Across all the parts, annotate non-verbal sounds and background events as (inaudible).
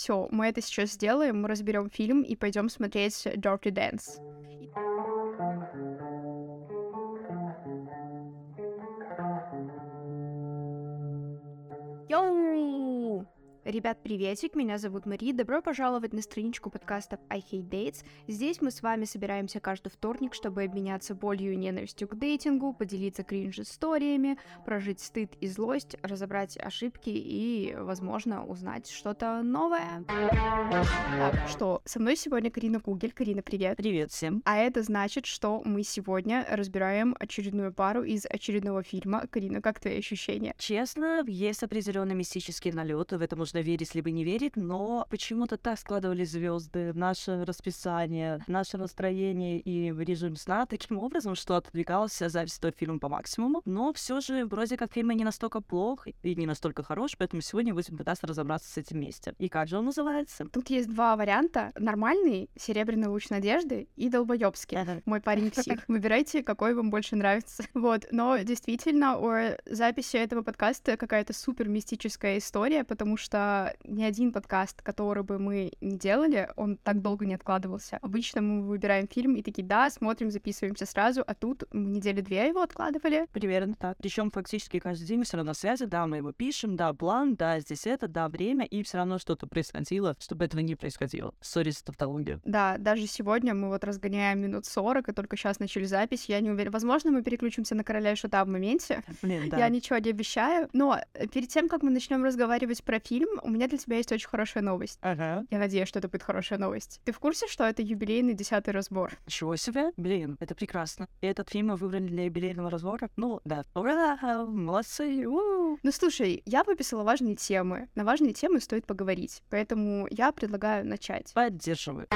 Все, мы это сейчас сделаем, мы разберем фильм и пойдем смотреть Dirty Dance. Ребят, приветик, меня зовут Мари, добро пожаловать на страничку подкаста I Hate Dates. Здесь мы с вами собираемся каждый вторник, чтобы обменяться болью и ненавистью к дейтингу, поделиться кринж-историями, прожить стыд и злость, разобрать ошибки и, возможно, узнать что-то новое. Так, что, со мной сегодня Карина Кугель. Карина, привет. Привет всем. А это значит, что мы сегодня разбираем очередную пару из очередного фильма. Карина, как твои ощущения? Честно, есть определенный мистический налет, в этом можно верить либо не верить, но почему-то так складывались звезды, наше расписание, наше настроение и режим сна таким (laughs) образом, что отодвигалась запись этого фильма по максимуму. Но все же вроде как фильм не настолько плох и не настолько хорош, поэтому сегодня будем пытаться разобраться с этим вместе. И как же он называется? Тут есть два варианта. Нормальный, серебряный луч надежды и долбоёбский. Ага. Мой парень (laughs) псих. Выбирайте, какой вам больше нравится. (laughs) Вот, но действительно, у записи этого подкаста какая-то супер мистическая история, потому что ни один подкаст, который бы мы не делали, он так долго не откладывался. Обычно мы выбираем фильм и такие, да, смотрим, записываемся сразу, а тут недели две его откладывали. Примерно так. Причем фактически каждый день мы все равно на связи, да, мы его пишем, да, план, да, здесь это, да, время, и все равно что-то происходило, чтобы этого не происходило. Сори за тавтологию. Да, даже сегодня мы вот разгоняем минут 40, и только сейчас начали запись, я не уверена. Возможно, мы переключимся на короля и шута в моменте. Блин, да. Я ничего не обещаю. Но перед тем, как мы начнем разговаривать про фильм, у меня для тебя есть очень хорошая новость. Ага. Я надеюсь, что это будет хорошая новость. Ты в курсе, что это юбилейный десятый разбор? Чего себе? Блин, это прекрасно. И этот фильм мы выбрали для юбилейного разбора? Ну, да. Ура! Молодцы! У! Ну слушай, я выписала важные темы. На важные темы стоит поговорить. Поэтому я предлагаю начать. Поддерживаю.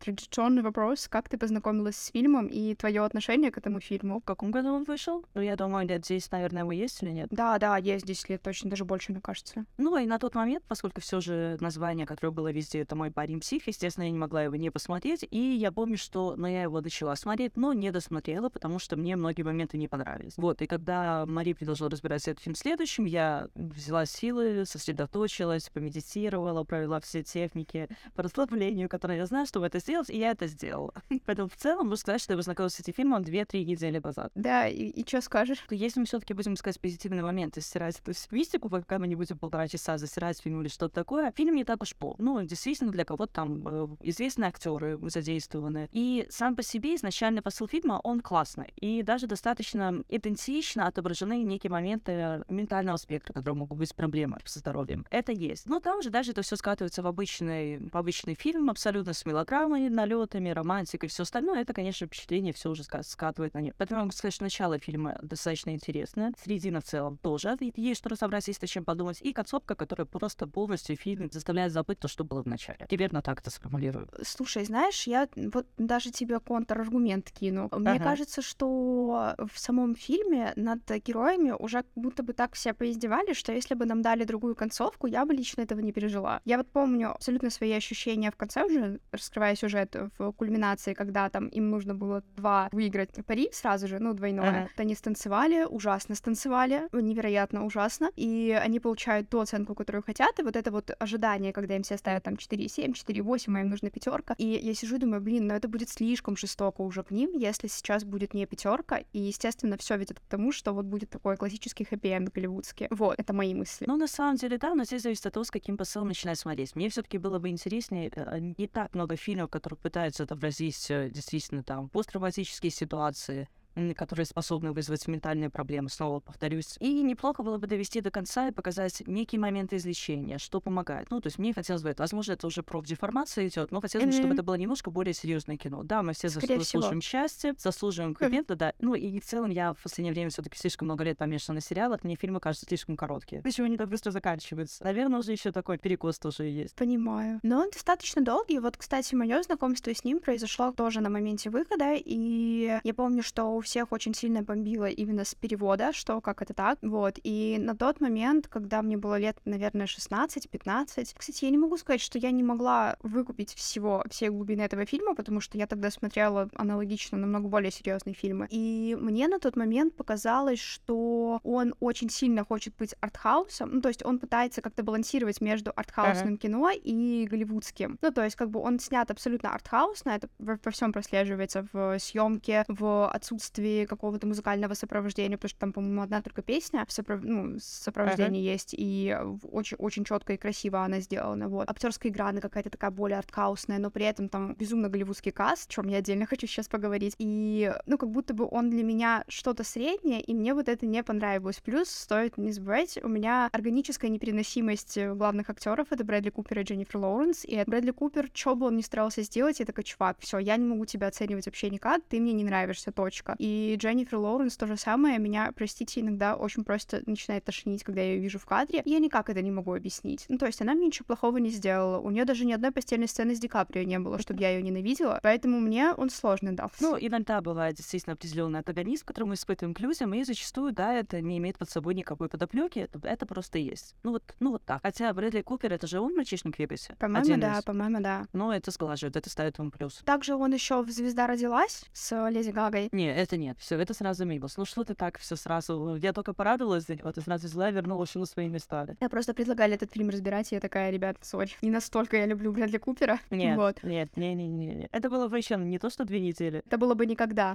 Традиционный вопрос. Как ты познакомилась с фильмом и твое отношение к этому фильму? В каком году он вышел? Ну, я думаю, лет здесь, наверное, его есть или нет? Да, да, есть 10 лет, точно, даже больше, мне кажется. Ну, и на тот момент, поскольку все же название, которое было везде, это мой парень псих, естественно, я не могла его не посмотреть. И я помню, что ну, я его начала смотреть, но не досмотрела, потому что мне многие моменты не понравились. Вот, и когда Мари предложила разбирать этот фильм следующим, я взяла силы, сосредоточилась, помедитировала, провела все техники по расслаблению, которые я знаю, чтобы это сделать, и я это сделала. (laughs) Поэтому в целом можно сказать, что я познакомилась с этим фильмом 2-3 недели назад. Да, и, и что скажешь? Если мы все-таки будем искать позитивные моменты, стирать эту мистику, пока мы не будем полтора часа засирать фильм или что-то такое, фильм не так уж плох. Ну, действительно, для кого-то там э, известные актеры задействованы. И сам по себе изначальный посыл фильма, он классный. И даже достаточно идентично отображены некие моменты ментального спектра, которые могут быть проблемы со здоровьем. Это есть. Но там же даже это все скатывается в обычный, в обычный фильм, абсолютно с мелодрамой, налетами, романтикой и все остальное. Это, конечно, впечатление все уже ска- скатывает на нет. Поэтому могу сказать, что начало фильма достаточно интересное. Середина в целом тоже. Есть что разобрать, есть о чем подумать. И концовка, которая просто полностью фильм заставляет забыть то, что было в начале. Примерно так это сформулирую. Слушай, знаешь, я вот даже тебе контраргумент кину. Мне Ага. кажется, что в самом фильме над героями уже как будто бы так все поиздевались, что если бы нам дали другую концовку, я бы лично этого не пережила. Я вот помню абсолютно свои ощущения в конце уже, раскрывая сюжет в кульминации, когда там им нужно было два выиграть пари сразу же, ну, двойное. Ага. Вот Они станцевали, ужасно станцевали, невероятно ужасно, и они получают ту оценку, которую хотят, и вот это вот ожидание, когда им все ставят там 4,7, 4,8, а им нужна пятерка. И я сижу и думаю, блин, ну это будет слишком жестоко уже к ним, если сейчас будет не пятерка, и, естественно, все ведет к тому, что вот будет такой классический хэппи-энд голливудский. Вот, это мои мысли. Ну, на самом деле, да, но здесь зависит от того, с каким посылом начинать смотреть. Мне все-таки было бы интереснее, э, не так много фильмов, которые пытаются отобразить э, действительно там посттравматические ситуации, которые способны вызвать ментальные проблемы, снова повторюсь. И неплохо было бы довести до конца и показать некие моменты излечения, что помогает. Ну, то есть мне хотелось бы это. Возможно, это уже профдеформация идет, но хотелось бы, чтобы это было немножко более серьезное кино. Да, мы все Скорее засу- всего. заслуживаем счастья, заслуживаем хэппи да. Ну, и в целом я в последнее время все-таки слишком много лет помешана на сериалах, мне фильмы кажутся слишком короткие. Почему они так быстро заканчиваются? Наверное, уже еще такой перекос тоже есть. Понимаю. Но он достаточно долгий. Вот, кстати, мое знакомство с ним произошло тоже на моменте выхода, и я помню, что у всех очень сильно бомбило именно с перевода, что как это так, вот. И на тот момент, когда мне было лет, наверное, 16-15, кстати, я не могу сказать, что я не могла выкупить всего, всей глубины этого фильма, потому что я тогда смотрела аналогично намного более серьезные фильмы. И мне на тот момент показалось, что он очень сильно хочет быть артхаусом, ну, то есть он пытается как-то балансировать между артхаусным uh-huh. кино и голливудским. Ну, то есть как бы он снят абсолютно артхаусно, это во, во всем прослеживается в съемке, в отсутствии какого-то музыкального сопровождения, потому что там, по-моему, одна только песня в сопров... ну, сопровождении uh-huh. есть, и очень, очень четко и красиво она сделана. Вот. Актерская игра, она какая-то такая более артхаусная, но при этом там безумно голливудский каст, о чем я отдельно (laughs) хочу сейчас поговорить. И, ну, как будто бы он для меня что-то среднее, и мне вот это не понравилось. Плюс, стоит не забывать, у меня органическая непереносимость главных актеров это Брэдли Купер и Дженнифер Лоуренс. И Брэдли Купер, что бы он ни старался сделать, я такой, чувак, все, я не могу тебя оценивать вообще никак, ты мне не нравишься, точка. И Дженнифер Лоуренс то же самое, меня, простите, иногда очень просто начинает тошнить, когда я ее вижу в кадре. Я никак это не могу объяснить. Ну, то есть она мне ничего плохого не сделала. У нее даже ни одной постельной сцены с Ди Каприо не было, чтобы я ее ненавидела. Поэтому мне он сложно дал. Ну, иногда бывает действительно определенный антагонист, который мы испытываем к людям, и зачастую, да, это не имеет под собой никакой подоплеки, это, это просто есть. Ну вот, ну вот так. Хотя Брэдли Купер, это же он мальчишник в Вегасе. По-моему, да, по-моему, да. Но это сглаживает, это ставит ему плюс. Также он еще в «Звезда родилась» с Леди Гагой. Не, это нет, все, это сразу мимо. Ну что ты так все сразу? Я только порадовалась за него, ты сразу взяла и вернула все на свои места. Я просто предлагали этот фильм разбирать, и я такая, ребят, сори, не настолько я люблю Брэдли Купера. (laughs) Нет, вот. нет, не, не, не, не. Это было бы еще не то, что две недели. Это было бы никогда.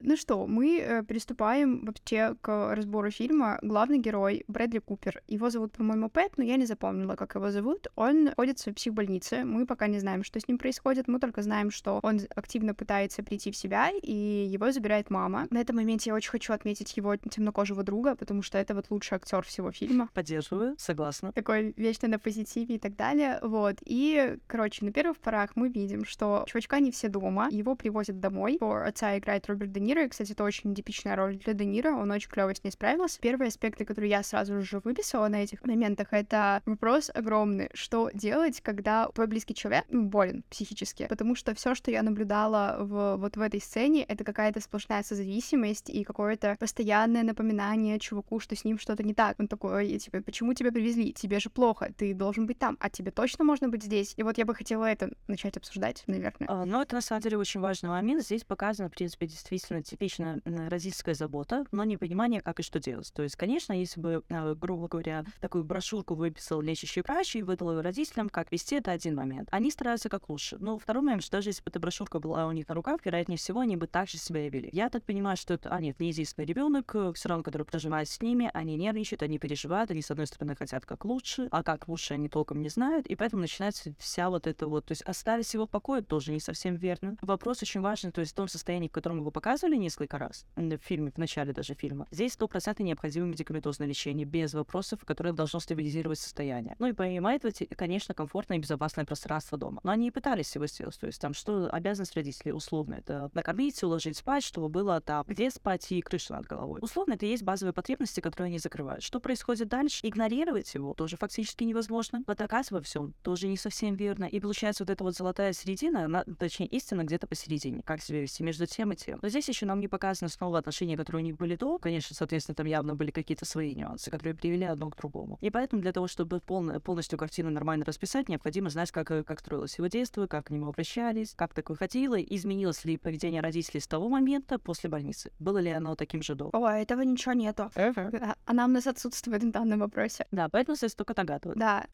Ну что, мы э, приступаем вообще к разбору фильма. Главный герой Брэдли Купер. Его зовут, по-моему, Пэт, но я не запомнила, как его зовут. Он находится в психбольнице. Мы пока не знаем, что с ним происходит. Мы только знаем, что он активно пытается прийти в себя, и его забирает мама. На этом моменте я очень хочу отметить его темнокожего друга, потому что это вот лучший актер всего фильма. Поддерживаю, согласна. Такой вечно на позитиве и так далее. Вот. И, короче, на первых порах мы видим, что чувачка не все дома. Его привозят домой. По отца играет Роберт Де Ниро. И, кстати, это очень типичная роль для Де Ниро. Он очень клево с ней справился. Первые аспекты, которые я сразу же выписала на этих моментах, это вопрос огромный. Что делать, когда твой близкий человек ну, болен психически? Потому что все, что я наблюдала в, вот в этой сцене, это какая-то сплошная созависимость и какое-то постоянное напоминание чуваку, что с ним что-то не так. Он такой, типа, почему тебя привезли? Тебе же плохо, ты должен быть там, а тебе точно можно быть здесь? И вот я бы хотела это начать обсуждать, наверное. А, ну, это на самом деле очень важный момент. Здесь показано, в принципе, действительно типичная родительская забота, но непонимание, как и что делать. То есть, конечно, если бы, а, грубо говоря, такую брошюрку выписал лечащий врач и выдал ее родителям, как вести, это один момент. Они стараются как лучше. Но второй момент, что даже если бы эта брошюрка была у них на руках, вероятнее всего, они бы также себя вели. Я так понимаю, что это, а нет, неизвестный ребенок, э, все равно, который проживает с ними, они нервничают, они переживают, они, с одной стороны, хотят как лучше, а как лучше они толком не знают, и поэтому начинается вся вот эта вот, то есть оставить его в покое тоже не совсем верно. Вопрос очень важный, то есть в том состоянии, в котором его показывали несколько раз в фильме, в начале даже фильма, здесь стопроцентно необходимо медикаментозное лечение, без вопросов, которое должно стабилизировать состояние. Ну и помимо конечно, комфортное и безопасное пространство дома. Но они и пытались его сделать, то есть там что обязанность родителей условно, это накормить, уложить спать, чтобы было там где спать и крыша над головой. Условно, это есть базовые потребности, которые они закрывают. Что происходит дальше? Игнорировать его тоже фактически невозможно. Потакать во всем тоже не совсем верно. И получается вот эта вот золотая середина, она, точнее, истина где-то посередине. Как себя вести между тем и тем. Но здесь еще нам не показано снова отношения, которые у них были до. Конечно, соответственно, там явно были какие-то свои нюансы, которые привели одно к другому. И поэтому для того, чтобы полно, полностью картину нормально расписать, необходимо знать, как, как строилось его детство, как к нему обращались, как такое хотело, изменилось ли поведение родителей с того момента после больницы. Было ли оно таким же до? О, этого ничего нету. Uh-huh. А нам нас отсутствует в данном вопросе. Да, поэтому здесь только догадываться. Да.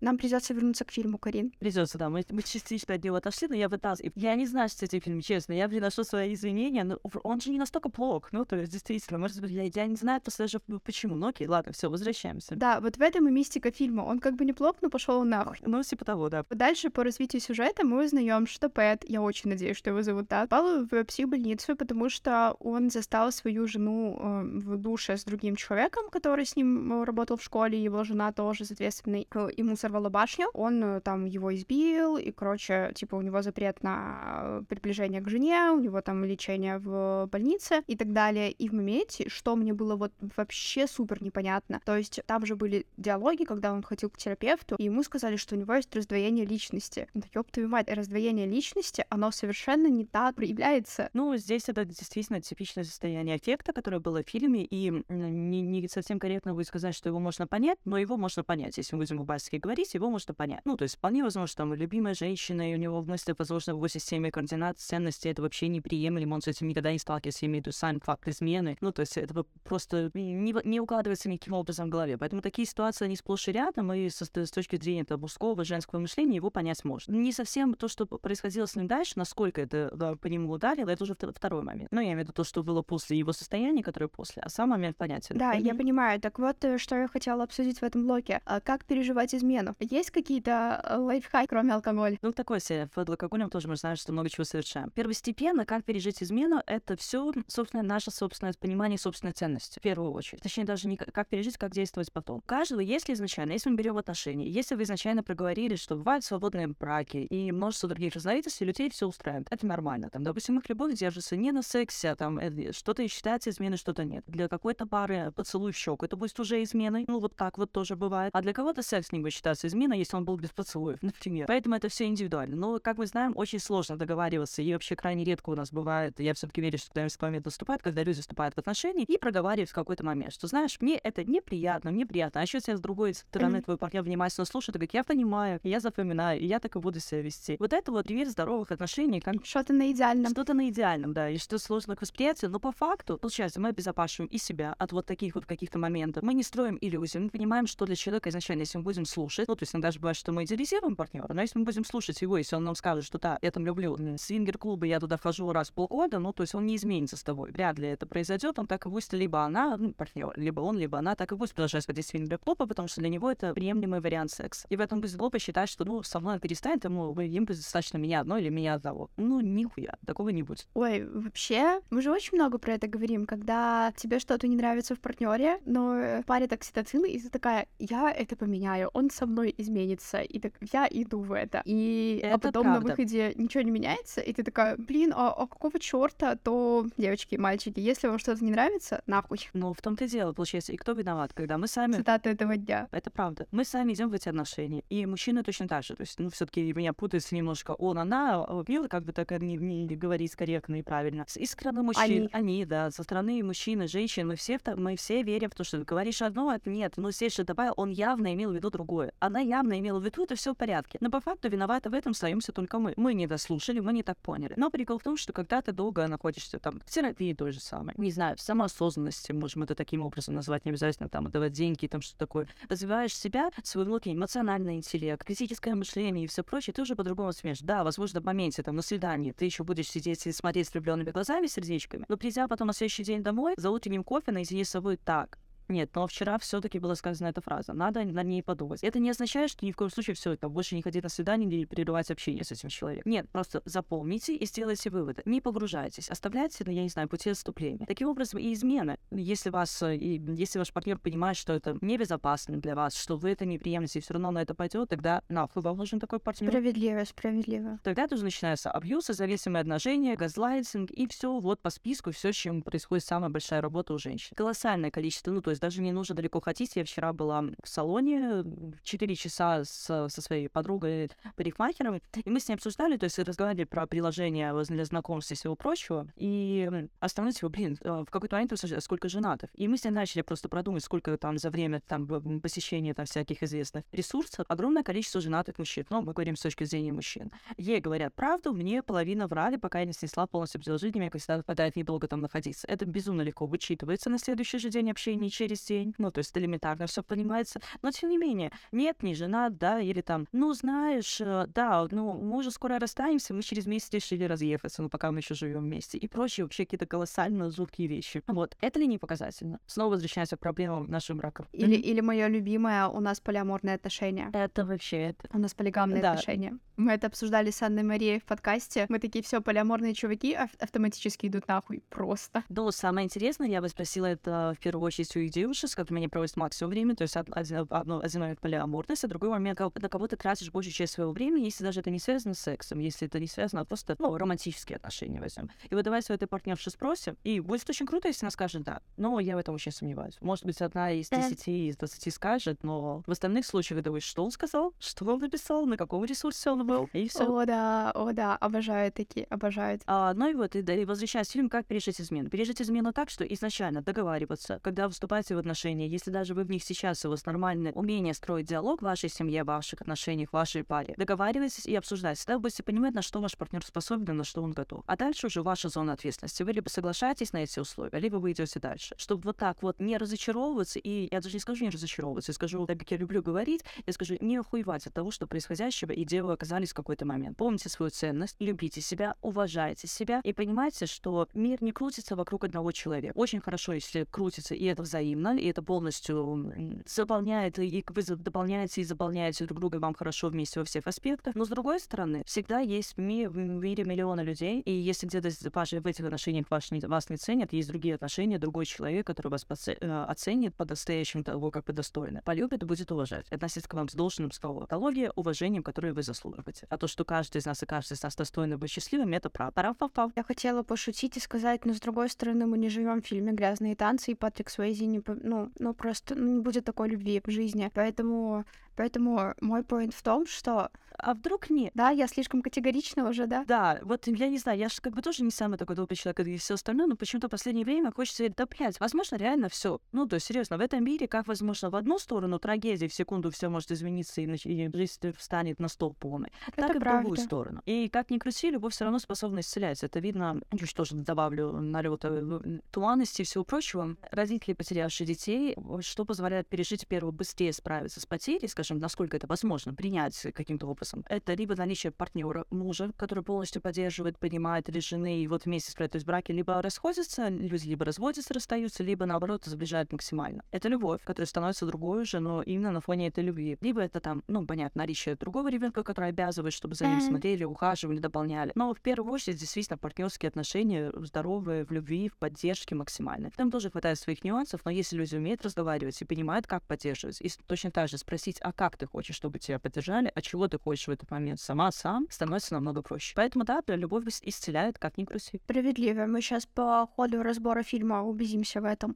Нам придется вернуться к фильму, Карин. Придется, да. Мы, мы частично от него отошли, но я вытаскиваю. Я не знаю, что это фильм, честно. Я приношу свои извинения, но он же не настолько плох. Ну, то есть, действительно, может быть, я, я не знаю просто даже почему. Ну, окей, ладно, все, возвращаемся. Да, вот в этом и мистика фильма. Он как бы неплох, но пошел нахуй. Ну, типа того, да. Дальше по развитию сюжета мы узнаем, что Пэт, я очень надеюсь, что его зовут так, попал в психбольницу, потому что он застал свою жену э, в душе с другим человеком, который с ним э, работал в школе, его жена тоже, соответственно, э, ему сорвала башню, он э, там его избил, и, короче, типа у него запрет на приближение к жене, у него там лечение в больнице и так далее. И в моменте, что мне было вот вообще супер непонятно, то есть там же были диалоги, когда он ходил к терапевту, и ему сказали, что у него есть раздвоение личности. Да ёб твою мать, раздвоение личности, оно совершенно изначально не так проявляется. Ну, здесь это действительно типичное состояние эффекта, которое было в фильме, и не, не совсем корректно будет сказать, что его можно понять, но его можно понять. Если мы будем по-басски говорить, его можно понять. Ну, то есть вполне возможно, что там любимая женщина, и у него в мысли, возможно, в его системе координат ценностей это вообще неприемлемо, он с этим никогда не сталкивался, имеет сам факт измены. Ну, то есть это просто не, не укладывается никаким образом в голове. Поэтому такие ситуации, они сплошь и рядом, и с, с точки зрения этого мужского, женского мышления его понять можно. Не совсем то, что происходило с ним дальше, насколько это да, по нему ударило, это уже второй момент. Ну, я имею в виду то, что было после его состояния, которое после, а сам момент понятен. Да, и... я понимаю. Так вот, э, что я хотела обсудить в этом блоке. А как переживать измену? Есть какие-то э, лайфхаки, кроме алкоголя? Ну, такой себе. Под алкоголем тоже мы знаем, что много чего совершаем. Первостепенно, как пережить измену, это все, собственно, наше собственное понимание собственной ценности. В первую очередь. Точнее, даже не как пережить, как действовать потом. У каждого, если изначально, если мы берем отношения, если вы изначально проговорили, что бывают свободные браки и множество других разновидностей, людей все устраивает. Это нормально. Там, допустим, их любовь держится не на сексе, а там э, что-то считается изменой, что-то нет. Для какой-то пары поцелуй в щеку, это будет уже изменой. Ну, вот так вот тоже бывает. А для кого-то секс не будет считаться изменой, если он был без поцелуев, (laughs) например. Поэтому это все индивидуально. Но, как мы знаем, очень сложно договариваться, и вообще крайне редко у нас бывает, я все-таки верю, что такой момент наступает, когда люди вступают в отношения и проговаривают в какой-то момент, что, знаешь, мне это неприятно, мне приятно. А еще если с другой стороны mm-hmm. твой партнер внимательно слушает, и говорит, я понимаю, я запоминаю, и я так и буду себя вести. Вот это вот привет здоровых отношений. Как... Что-то на идеальном. Что-то на идеальном, да, и что сложно к восприятию, но по факту, получается, мы обезопасиваем и себя от вот таких вот каких-то моментов. Мы не строим иллюзий, мы понимаем, что для человека изначально, если мы будем слушать, ну, то есть иногда же бывает, что мы идеализируем партнера, но если мы будем слушать его, если он нам скажет, что да, я там люблю свингер-клубы, я туда хожу раз в полгода, ну, то есть он не изменится с тобой. Вряд ли это произойдет, он так и будет либо она, ну, партнер, либо он, либо она так и будет продолжать ходить в свингер-клубы, потому что для него это приемлемый вариант секса. И в этом будет глупо считать, что, ну, со мной перестанет, ему, им достаточно меня одной или меня одного. Ну, нихуя, такого не будет. Ой, вообще, мы же очень много про это говорим, когда тебе что-то не нравится в партнере, но в паре окситоцин, и ты такая, я это поменяю, он со мной изменится, и так я иду в это. И это а потом правда. на выходе ничего не меняется, и ты такая, блин, а, а какого черта, то, девочки и мальчики, если вам что-то не нравится, нахуй. Ну, в том-то и дело, получается, и кто виноват, когда мы сами... Цитата этого дня. Это правда. Мы сами идем в эти отношения, и мужчины точно так же, то есть, ну, все таки меня путается немножко он, она, пил, как бы так не, не говорить корректно и правильно. И со стороны мужчин, они. они, да, со стороны мужчин и женщин, мы все, мы все верим в то, что ты говоришь одно, а нет, ну, здесь же давай, он явно имел в виду другое. Она явно имела в виду, это все в порядке. Но по факту виноваты в этом остаемся только мы. Мы не дослушали, мы не так поняли. Но прикол в том, что когда ты долго находишься там в терапии той же самой, не знаю, в самоосознанности, можем это таким образом назвать, не обязательно там отдавать деньги, там что такое, развиваешь себя, свой внутренний эмоциональный интеллект, критическое мышление и все прочее, ты уже по-другому смеешь. Да, возможно, в моменте, там, на свидании, ты еще будешь сидеть и смотреть с влюбленными глазами, сердечками, но придя потом на следующий день домой, за утренним кофе наедине с собой. Так, нет, но вчера все-таки была сказана эта фраза. Надо на ней подумать. Это не означает, что ни в коем случае все это больше не ходить на свидание или прерывать общение с этим человеком. Нет, просто запомните и сделайте выводы. Не погружайтесь, оставляйте, ну, я не знаю, пути отступления. Таким образом, и измена. Если вас, э, и если ваш партнер понимает, что это небезопасно для вас, что вы это не приемлете, и все равно на это пойдет, тогда нахуй вам нужен такой партнер. Справедливо, справедливо. Тогда тоже начинается абьюз, зависимые отношения, газлайтинг и все вот по списку, все, с чем происходит самая большая работа у женщин. Колоссальное количество, ну то есть есть даже не нужно далеко ходить. Я вчера была в салоне 4 часа с, со своей подругой парикмахером, и мы с ней обсуждали, то есть разговаривали про приложение для знакомств и всего прочего, и основной типа, блин, а, в какой-то момент сколько женатых. И мы с ней начали просто продумать, сколько там за время там посещения там всяких известных ресурсов, огромное количество женатых мужчин. Но мы говорим с точки зрения мужчин. Ей говорят правду, мне половина врали, пока я не снесла полностью предложение, мне всегда хватает недолго там находиться. Это безумно легко вычитывается на следующий же день общения через через день. Ну, то есть элементарно все понимается. Но тем не менее, нет, не жена, да, или там, ну, знаешь, э, да, ну, мы уже скоро расстанемся, мы через месяц решили разъехаться, ну, пока мы еще живем вместе. И прочие вообще какие-то колоссально жуткие вещи. Вот, это ли не показательно? Снова возвращаемся к проблемам наших браков. Или, mm-hmm. или мое любимое, у нас полиаморные отношения. Это вообще это. У нас полигамные да. отношения. Мы это обсуждали с Анной Марией в подкасте. Мы такие все полиаморные чуваки автоматически идут нахуй просто. Да, самое интересное, я бы спросила это в первую очередь у девушек, с которыми они проводят максимум времени, то есть один, одно, один момент полиаморность, а другой момент, на кого ты тратишь большую часть своего времени, если даже это не связано с сексом, если это не связано, а просто, ну, романтические отношения возьмем. И вот давай своей партнерши спросим, и будет очень круто, если она скажет да. Но я в этом очень сомневаюсь. Может быть, одна из десяти, из двадцати скажет, но в остальных случаях, давай, что он сказал, что он написал, на каком ресурсе он был. И все. О, да, о, да, обожаю такие, обожаю. А, ну и вот, и, да, и возвращаясь в фильм, как пережить измену. Пережить измену так, что изначально договариваться, когда вы вступаете в отношения, если даже вы в них сейчас, у вас нормальное умение строить диалог в вашей семье, в ваших отношениях, в вашей паре, договаривайтесь и обсуждайте. Вы будете понимать, на что ваш партнер способен, на что он готов. А дальше уже ваша зона ответственности. Вы либо соглашаетесь на эти условия, либо вы идете дальше. Чтобы вот так вот не разочаровываться, и я даже не скажу не разочаровываться, я скажу, так как я люблю говорить, я скажу, не охуевать от того, что происходящего, и где вы оказались в какой-то момент. Помните свою ценность, любите себя, уважайте себя и понимайте, что мир не крутится вокруг одного человека. Очень хорошо, если крутится, и это взаимно, и это полностью заполняет, и вы дополняете и заполняете друг друга, вам хорошо вместе во всех аспектах. Но с другой стороны, всегда есть в мире, в мире миллионы людей, и если где-то в этих отношениях вас не, вас не ценят, есть другие отношения, другой человек, который вас э, оценит по-настоящему того, как вы достойны, полюбит и будет уважать, относиться к вам с должным психологией, уважением, которое вы заслуживаете. А то, что каждый из нас и каждый из нас достойны быть счастливыми, это правда. Я хотела пошутить и сказать, но с другой стороны, мы не живем в фильме «Грязные танцы», и Патрик Суэйзи не, ну, ну просто ну, не будет такой любви в жизни. Поэтому Поэтому мой поинт в том, что а вдруг нет? Да, я слишком категорична уже, да? Да, вот я не знаю, я же как бы тоже не самый такой добрый человек, как и все остальное, но почему-то в последнее время хочется да, блядь, возможно, реально все. Ну, то есть, серьезно, в этом мире, как возможно, в одну сторону трагедии в секунду все может измениться, и, и жизнь встанет на стол полный, Это так и правда. в другую сторону. И как ни крути, любовь все равно способна исцелять. Это видно, чуть тоже добавлю налета туманности и всего прочего. Родители, потерявшие детей, что позволяет пережить первого быстрее справиться с потерей, скажем, насколько это возможно, принять каким-то образом. Это либо наличие партнера, мужа, который полностью поддерживает, понимает, или жены, и вот вместе справляют. То есть браки либо расходятся, люди либо разводятся, расстаются, либо, наоборот, сближают максимально. Это любовь, которая становится другой уже, но именно на фоне этой любви. Либо это там, ну, понятно, наличие другого ребенка, который обязывает, чтобы за ним смотрели, ухаживали, дополняли. Но в первую очередь, действительно, партнерские отношения здоровые, в любви, в поддержке максимально. Там тоже хватает своих нюансов, но если люди умеют разговаривать и понимают, как поддерживать, и точно так же спросить, а как ты хочешь, чтобы тебя поддержали, а чего ты хочешь в этот момент сама, сам, становится намного проще. Поэтому, да, любовь исцеляет, как ни крути. Справедливо. Мы сейчас по ходу разбора фильма убедимся в этом.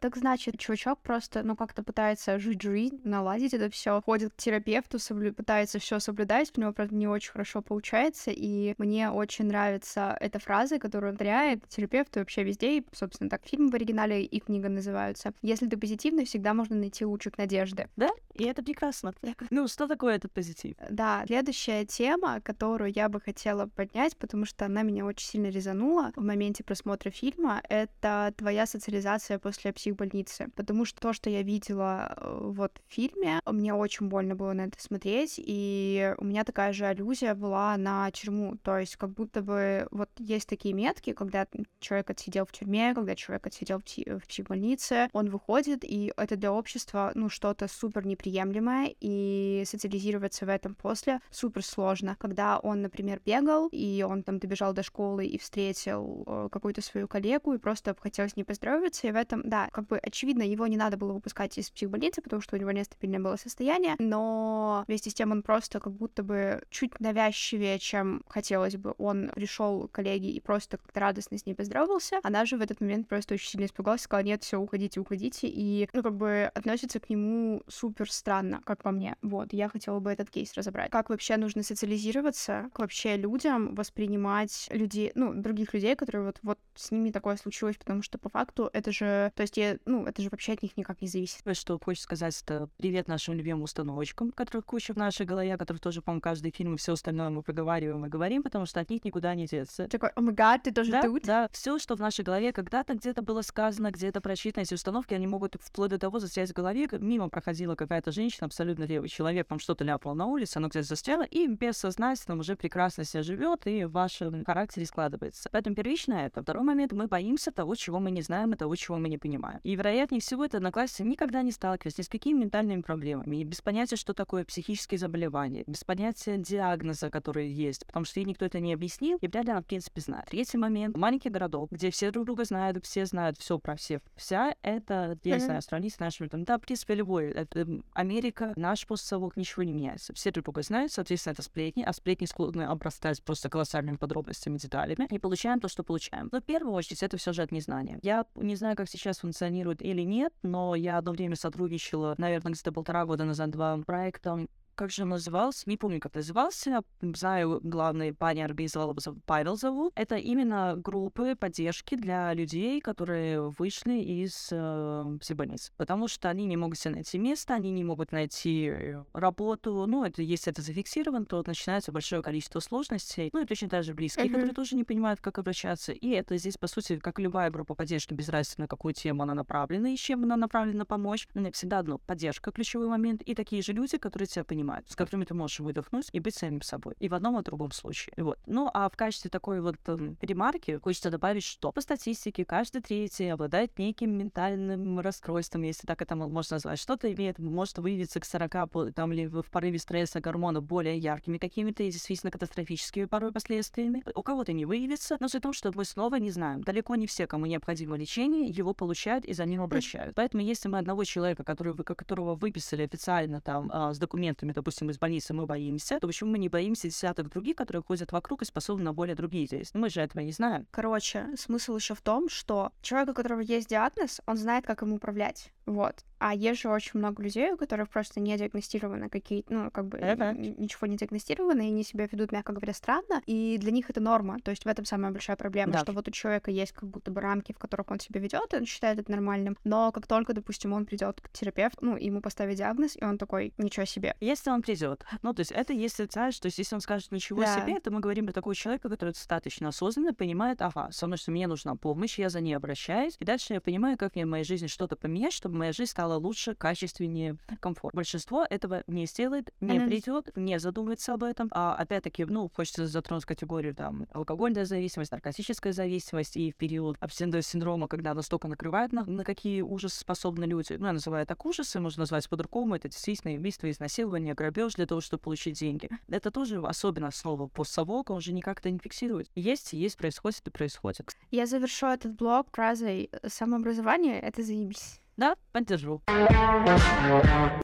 Так значит, чувачок просто, ну, как-то пытается жить жизнь, наладить это все, ходит к терапевту, соблю... пытается все соблюдать, у него, правда, не очень хорошо получается, и мне очень нравится эта фраза, которую он повторяет терапевту вообще везде, и, собственно, так фильм в оригинале и книга называются. Если ты позитивный, всегда можно найти лучик надежды. Да? И это прекрасно. Ну, что такое этот позитив? Да, следующая тема, которую я бы хотела поднять, потому что она меня очень сильно резанула в моменте просмотра фильма, это твоя социализация после психбольницы. Потому что то, что я видела э, вот в фильме, мне очень больно было на это смотреть, и у меня такая же аллюзия была на тюрьму. То есть как будто бы вот есть такие метки, когда человек отсидел в тюрьме, когда человек отсидел в, в психбольнице, он выходит, и это для общества, ну, что-то супер неприятное неприемлемое, и социализироваться в этом после супер сложно. Когда он, например, бегал, и он там добежал до школы и встретил э, какую-то свою коллегу, и просто хотел с ней поздороваться, и в этом, да, как бы очевидно, его не надо было выпускать из психбольницы, потому что у него нестабильное было состояние, но вместе с тем он просто как будто бы чуть навязчивее, чем хотелось бы. Он пришел к коллеге и просто как-то радостно с ней поздоровался. Она же в этот момент просто очень сильно испугалась, сказала, нет, все, уходите, уходите, и, ну, как бы относится к нему супер странно, как по мне. Вот, я хотела бы этот кейс разобрать. Как вообще нужно социализироваться, как вообще людям воспринимать людей, ну, других людей, которые вот, вот с ними такое случилось, потому что по факту это же, то есть, я, ну, это же вообще от них никак не зависит. Что хочешь сказать, это привет нашим любимым установочкам, которых куча в нашей голове, которые тоже, по-моему, каждый фильм и все остальное мы проговариваем и говорим, потому что от них никуда не деться. Такой, о май гад, ты тоже да, тут? Да, все, что в нашей голове когда-то где-то было сказано, где-то прочитано, эти установки, они могут вплоть до того застрять в голове, мимо проходила какая-то женщина, абсолютно левый человек, вам что-то ляпал на улице, оно где-то застряло, и бессознательно уже прекрасно себя живет, и в вашем характере складывается. Поэтому первично это. Второй момент, мы боимся того, чего мы не знаем, и того, чего мы не понимаем. И, вероятнее всего, это одноклассницы никогда не сталкивались ни с какими ментальными проблемами, и без понятия, что такое психические заболевания, без понятия диагноза, который есть, потому что ей никто это не объяснил, и вряд ли она, в принципе, знает. Третий момент. Маленький городок, где все друг друга знают, все знают все про всех. Вся это, я не знаю, страница нашего, там, да, в принципе, любой. Это Америка, наш постсовок, ничего не меняется. Все друг друга знают, соответственно, это сплетни, а сплетни склонны обрастать просто колоссальными подробностями, деталями, и получаем то, что получаем. Но в первую очередь это все же от незнания. Я не знаю, как сейчас функционирует или нет, но я одно время сотрудничала, наверное, где-то полтора года назад два проектом как же он назывался, не помню, как назывался, знаю, главный парень организовал, Павел зовут. Это именно группы поддержки для людей, которые вышли из э, психбольниц. Потому что они не могут себе найти место, они не могут найти э, работу. Ну, это, если это зафиксировано, то начинается большое количество сложностей. Ну, и точно так же близкие, mm-hmm. которые тоже не понимают, как обращаться. И это здесь, по сути, как любая группа поддержки, без разницы, на какую тему она направлена и чем она направлена помочь. Но всегда одно — поддержка, ключевой момент, и такие же люди, которые тебя понимают, с которыми ты можешь выдохнуть и быть самим собой. И в одном и другом случае. Вот. Ну, а в качестве такой вот э, ремарки хочется добавить, что по статистике каждый третий обладает неким ментальным расстройством, если так это можно назвать. Что-то имеет, может выявиться к 40 там, или в порыве стресса гормона более яркими какими-то и действительно катастрофическими порой последствиями. У кого-то не выявится, но в том, что мы снова не знаем. Далеко не все, кому необходимо лечение, его получают и за ним обращают. Поэтому если мы одного человека, который, которого выписали официально там а, с документами, допустим, из больницы, мы боимся, то почему мы не боимся десяток других, которые ходят вокруг и способны на более другие действия? Мы же этого не знаем. Короче, смысл еще в том, что человек, у которого есть диагноз, он знает, как им управлять. Вот. А есть же очень много людей, у которых просто не диагностированы какие-то, ну, как бы это. ничего не диагностировано, и они себя ведут, мягко говоря, странно, и для них это норма. То есть в этом самая большая проблема, да. что вот у человека есть как будто бы рамки, в которых он себя ведет, и он считает это нормальным. Но как только, допустим, он придет к терапевту, ну, ему поставить диагноз, и он такой, ничего себе. Если он придет, ну, то есть это если, знаешь, то есть если он скажет ничего да. себе, то мы говорим про такого человека, который достаточно осознанно понимает, ага, со мной, что мне нужна помощь, я за ней обращаюсь, и дальше я понимаю, как мне в моей жизни что-то поменять, чтобы моя жизнь стала лучше, качественнее, комфорт. Большинство этого не сделает, не mm-hmm. придет, не задумается об этом. А опять-таки, ну, хочется затронуть категорию там алкогольная зависимость, наркотическая зависимость и в период абстинентного синдрома, когда настолько накрывает на, на какие ужасы способны люди. Ну, я называю так ужасы, можно назвать по-другому. Это действительно убийство, изнасилование, грабеж для того, чтобы получить деньги. Это тоже особенно слово постсовок, он же никак это не фиксирует. Есть, есть, происходит и происходит. Я завершу этот блог фразой «Самообразование — это заебись». Да, поддержу.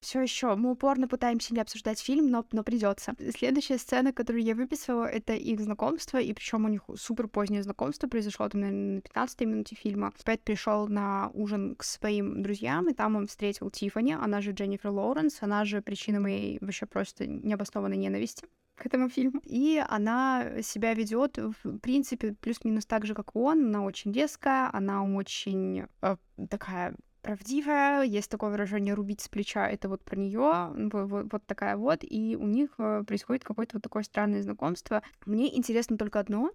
Все еще мы упорно пытаемся не обсуждать фильм, но, но придется. Следующая сцена, которую я выписала, это их знакомство, и причем у них супер позднее знакомство произошло там, наверное, на 15 минуте фильма. Пэт пришел на ужин к своим друзьям, и там он встретил Тифани, она же Дженнифер Лоуренс, она же причина моей вообще просто необоснованной ненависти к этому фильму. И она себя ведет, в принципе, плюс-минус так же, как он. Она очень резкая, она очень э, такая правдивая, есть такое выражение «рубить с плеча», это вот про нее, вот, вот такая вот, и у них э, происходит какое-то вот такое странное знакомство. Мне интересно только одно,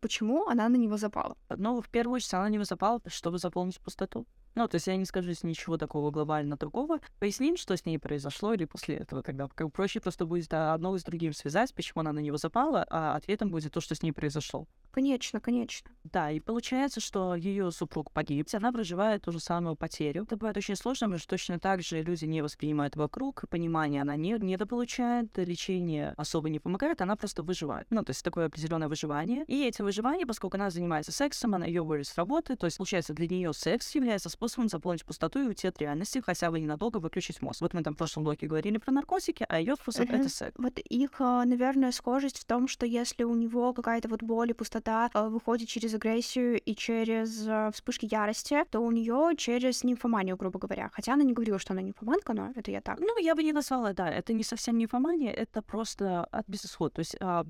почему она на него запала. Ну, в первую очередь, она на него запала, чтобы заполнить пустоту. Ну, то есть я не скажу ничего такого глобально другого. Поясним, что с ней произошло, или после этого тогда. Как проще просто будет одно с другим связать, почему она на него запала, а ответом будет то, что с ней произошло. Конечно, конечно. Да, и получается, что ее супруг погиб, она проживает ту же самую потерю. Это бывает очень сложно, потому что точно так же люди не воспринимают вокруг, понимания она не, недополучает, лечение особо не помогает, она просто выживает. Ну, то есть такое определенное выживание. И эти выживания, поскольку она занимается сексом, она ее вырос с работы, то есть, получается, для нее секс является способом заполнить пустоту и уйти от реальности, хотя бы ненадолго выключить мозг. Вот мы там в прошлом блоке говорили про наркотики, а ее способ это секс. Вот их, а, наверное, схожесть в том, что если у него какая-то вот боль и пустота когда э, выходит через агрессию и через э, вспышки ярости, то у нее через нимфоманию, грубо говоря. Хотя она не говорила, что она нимфоманка, но это я так. Ну, я бы не назвала, да, это не совсем нимфомания, это просто от безысход. То есть а,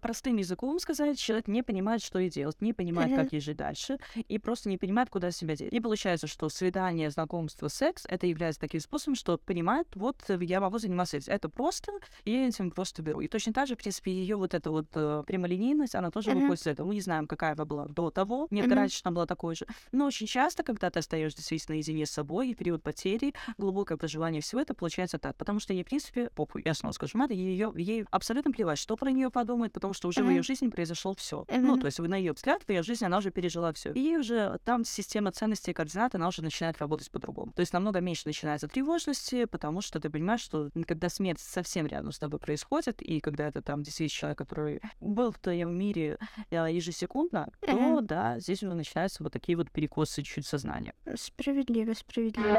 простым языком сказать, человек не понимает, что ей делать, не понимает, как ей жить дальше, и просто не понимает, куда себя деть. И получается, что свидание, знакомство, секс, это является таким способом, что понимает, вот я могу заниматься этим. Это просто, и я этим просто беру. И точно так же, в принципе, ее вот эта вот э, прямолинейность, она тоже выходит с этого. Мы не знаем, какая она была до того. Нет гарантии, что она была такой же. Но очень часто, когда ты остаешься действительно наедине с собой, и период потери, глубокое проживание всего это получается так. Потому что ей, в принципе, похуй, я снова скажу, мать, ее, ей абсолютно плевать, что про нее подумает, потому что уже в ее жизни произошло все. Ну, то есть на ее взгляд, в ее жизни она уже пережила все. И уже там система ценностей и координат, она уже начинает работать по-другому. То есть намного меньше начинается тревожности, потому что ты понимаешь, что когда смерть совсем рядом с тобой происходит, и когда это там действительно человек, который был в твоем мире ежесекундно, то uh-huh. да, здесь уже начинаются вот такие вот перекосы чуть сознания. Справедливо, справедливо.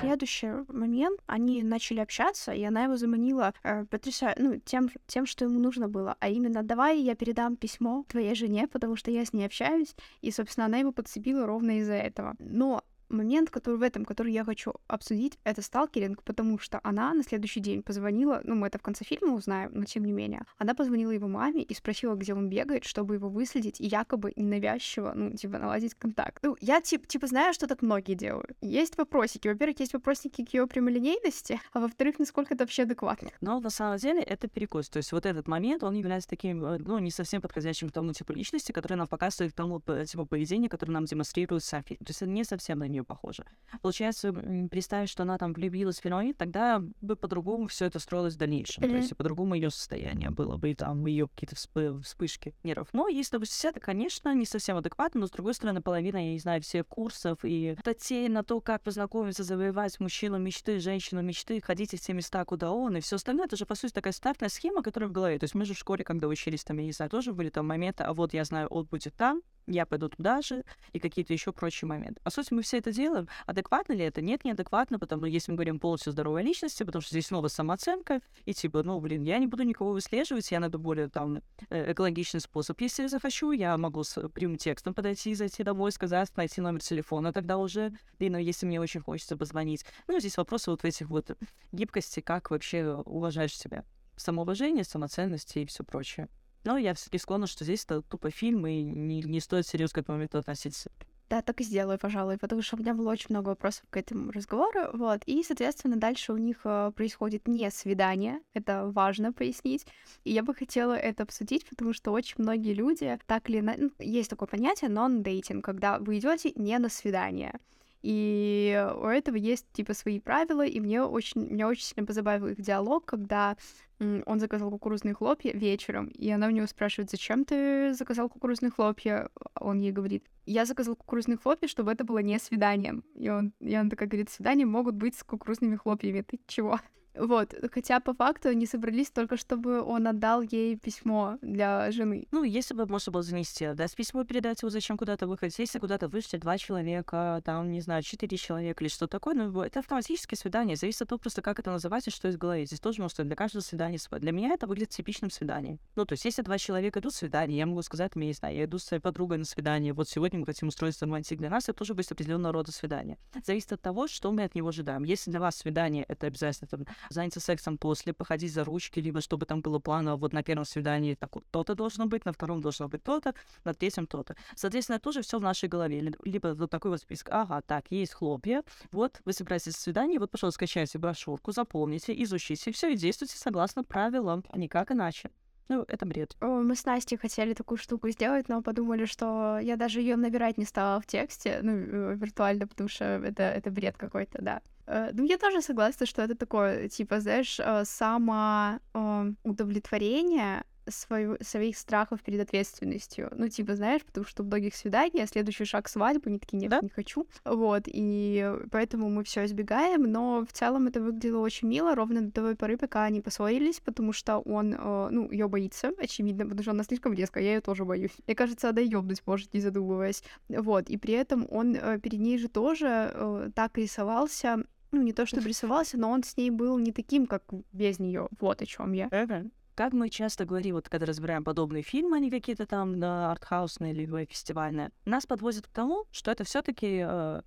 Следующий момент, они начали общаться, и она его заманила, э, потрясая, ну, тем, тем, что ему нужно было, а именно, давай я передам письмо твоей жене, потому что я с ней общаюсь, и, собственно, она его подцепила ровно из-за этого. Но момент, который в этом, который я хочу обсудить, это сталкеринг, потому что она на следующий день позвонила, ну, мы это в конце фильма узнаем, но тем не менее, она позвонила его маме и спросила, где он бегает, чтобы его выследить и якобы ненавязчиво, ну, типа, наладить контакт. Ну, я, типа, типа знаю, что так многие делают. Есть вопросики. Во-первых, есть вопросики к ее прямолинейности, а во-вторых, насколько это вообще адекватно. Но на самом деле это перекос. То есть вот этот момент, он является таким, э, ну, не совсем подходящим к тому типу личности, который нам показывает тому типу поведения, которое нам демонстрирует сам фильм. То есть это не совсем на нее похоже. Получается, представить, что она там влюбилась в Фенои, тогда бы по-другому все это строилось в дальнейшем. Mm-hmm. То есть по-другому ее состояние было бы, и там ее какие-то всп- вспышки нервов. Но если бы это, конечно, не совсем адекватно, но с другой стороны, половина, я не знаю, всех курсов и статей на то, как познакомиться, завоевать мужчину мечты, женщину мечты, ходить в те места, куда он, и все остальное, это же, по сути, такая стартная схема, которая в голове. То есть мы же в школе, когда учились, там, я не знаю, тоже были там моменты, а вот я знаю, он будет там, я пойду туда же, и какие-то еще прочие моменты. По сути, мы все это делаем. Адекватно ли это? Нет, неадекватно, потому что если мы говорим полностью здоровой личности, потому что здесь снова самооценка, и типа, ну, блин, я не буду никого выслеживать, я найду более там э, экологичный способ. Если я захочу, я могу с прямым текстом подойти, зайти домой, сказать, найти номер телефона, тогда уже, и, ну, если мне очень хочется позвонить. Ну, здесь вопросы вот этих вот гибкости, как вообще уважаешь себя. Самоуважение, самоценности и все прочее. Но я все-таки склонна, что здесь это тупо фильм, и не, не стоит серьезно к этому моменту относиться. Да, так и сделаю, пожалуй, потому что у меня было очень много вопросов к этому разговору, вот, и, соответственно, дальше у них э, происходит не свидание, это важно пояснить, и я бы хотела это обсудить, потому что очень многие люди так или иначе, ну, есть такое понятие non-dating, когда вы идете не на свидание, и у этого есть, типа, свои правила, и мне очень, меня очень сильно позабавил их диалог, когда он заказал кукурузные хлопья вечером, и она у него спрашивает, зачем ты заказал кукурузные хлопья? Он ей говорит, я заказал кукурузные хлопья, чтобы это было не свиданием. И, он, и она такая говорит, свидания могут быть с кукурузными хлопьями. Ты чего? Вот, хотя по факту они собрались только, чтобы он отдал ей письмо для жены. Ну, если бы можно было занести, да, с письмо передать его, зачем куда-то выходить, если куда-то вышли два человека, там, не знаю, четыре человека или что такое, ну, это автоматическое свидание, зависит от того просто, как это называется, что из головы. Здесь тоже может для каждого свидания. Для меня это выглядит типичным свиданием. Ну, то есть, если два человека идут свидание, я могу сказать, мне, не знаю, я иду с своей подругой на свидание, вот сегодня мы хотим устроить романтик для нас, это тоже будет определенного рода свидание. Зависит от того, что мы от него ожидаем. Если для вас свидание — это обязательно там, заняться сексом после, походить за ручки, либо чтобы там было плана, вот на первом свидании так вот то-то должно быть, на втором должно быть то-то, на третьем то-то. Соответственно, тоже все в нашей голове. Либо вот такой вот список. Ага, так, есть хлопья. Вот, вы собираетесь на свидание, вот, пожалуйста, скачайте брошюрку, запомните, изучите все и действуйте согласно правилам, а никак иначе. Ну, это бред. Мы с Настей хотели такую штуку сделать, но подумали, что я даже ее набирать не стала в тексте, ну, э, виртуально, потому что это, это бред какой-то, да. Э, ну, я тоже согласна, что это такое, типа, знаешь, э, самоудовлетворение свою, своих страхов перед ответственностью. Ну, типа, знаешь, потому что у многих свиданий, а следующий шаг свадьбы, они такие, нет, да? не хочу. Вот, и поэтому мы все избегаем, но в целом это выглядело очень мило, ровно до той поры, пока они поссорились, потому что он, э, ну, ее боится, очевидно, потому что она слишком резко, я ее тоже боюсь. Мне кажется, она ёбнуть может, не задумываясь. Вот, и при этом он э, перед ней же тоже э, так рисовался, ну, не то чтобы рисовался, но он с ней был не таким, как без нее. Вот о чем я. Okay как мы часто говорим, вот когда разбираем подобные фильмы, они какие-то там на артхаусные либо фестивальные, нас подводят к тому, что это все таки э,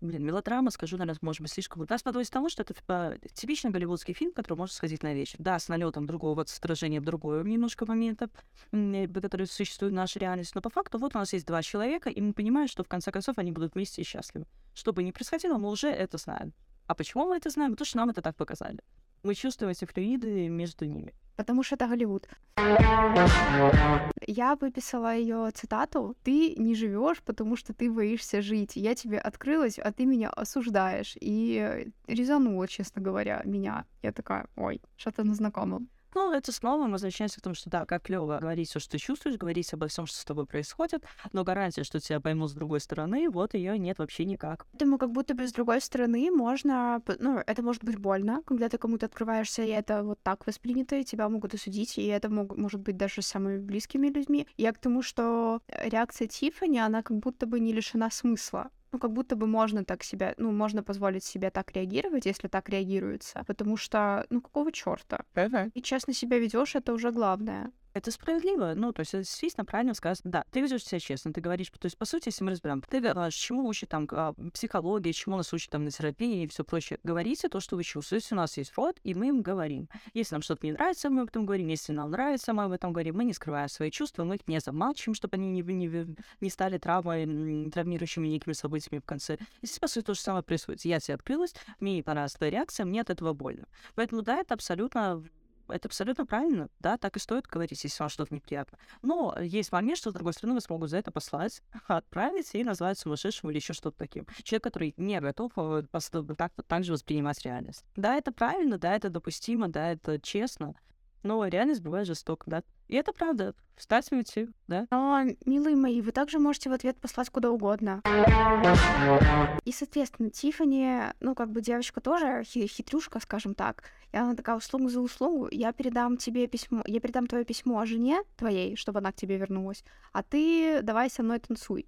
блин, мелодрама, скажу, наверное, может быть, слишком... Нас подводит к тому, что это типа, типичный голливудский фильм, который может сходить на вечер. Да, с налетом другого вот сражения, другого немножко момента, который существует в нашей реальности. Но по факту вот у нас есть два человека, и мы понимаем, что в конце концов они будут вместе и счастливы. Что бы ни происходило, мы уже это знаем. А почему мы это знаем? Потому что нам это так показали. Мы чувствуем эти флюиды между ними потому что это Голливуд. Я выписала ее цитату. Ты не живешь, потому что ты боишься жить. Я тебе открылась, а ты меня осуждаешь. И резанула, честно говоря, меня. Я такая, ой, что-то на знакомом. Ну, это снова мы возвращаемся к тому, что да, как клево говорить все, что ты чувствуешь, говорить обо всем, что с тобой происходит, но гарантия, что тебя поймут с другой стороны, вот ее нет вообще никак. Думаю, как будто бы с другой стороны можно, ну, это может быть больно, когда ты кому-то открываешься, и это вот так воспринято, и тебя могут осудить, и это мог, может быть даже с самыми близкими людьми. Я к тому, что реакция Тиффани, она как будто бы не лишена смысла ну, как будто бы можно так себя, ну, можно позволить себе так реагировать, если так реагируется, потому что, ну, какого черта? Uh-huh. И честно себя ведешь, это уже главное. Это справедливо. Ну, то есть, это действительно правильно сказано. Да, ты ведешь себя честно, ты говоришь, то есть, по сути, если мы разберем, ты говоришь, чему учит там а, психология, чему нас учат там на терапии и все прочее. Говорите то, что вы чувствуете. У нас есть рот, и мы им говорим. Если нам что-то не нравится, мы об этом говорим. Если нам нравится, мы об этом говорим. Мы не скрываем свои чувства, мы их не замалчиваем, чтобы они не, не, не стали травмой, травмирующими некими событиями в конце. Здесь, по сути, то же самое происходит. Я тебе открылась, мне понравилась твоя реакция, мне от этого больно. Поэтому, да, это абсолютно это абсолютно правильно, да, так и стоит говорить, если вам что-то неприятно. Но есть момент, что, с другой стороны, вас могут за это послать, (laughs) отправить и назвать сумасшедшим или еще что-то таким. Человек, который не готов э, так, так же воспринимать реальность. Да, это правильно, да, это допустимо, да, это честно, но реальность бывает жестока, да. И это правда. Встать и уйти, да. Но, милые мои, вы также можете в ответ послать куда угодно. И, соответственно, Тифани, ну, как бы девочка тоже хитрюшка, скажем так. И она такая, услугу за услугу, я передам тебе письмо, я передам твое письмо о жене твоей, чтобы она к тебе вернулась, а ты давай со мной танцуй.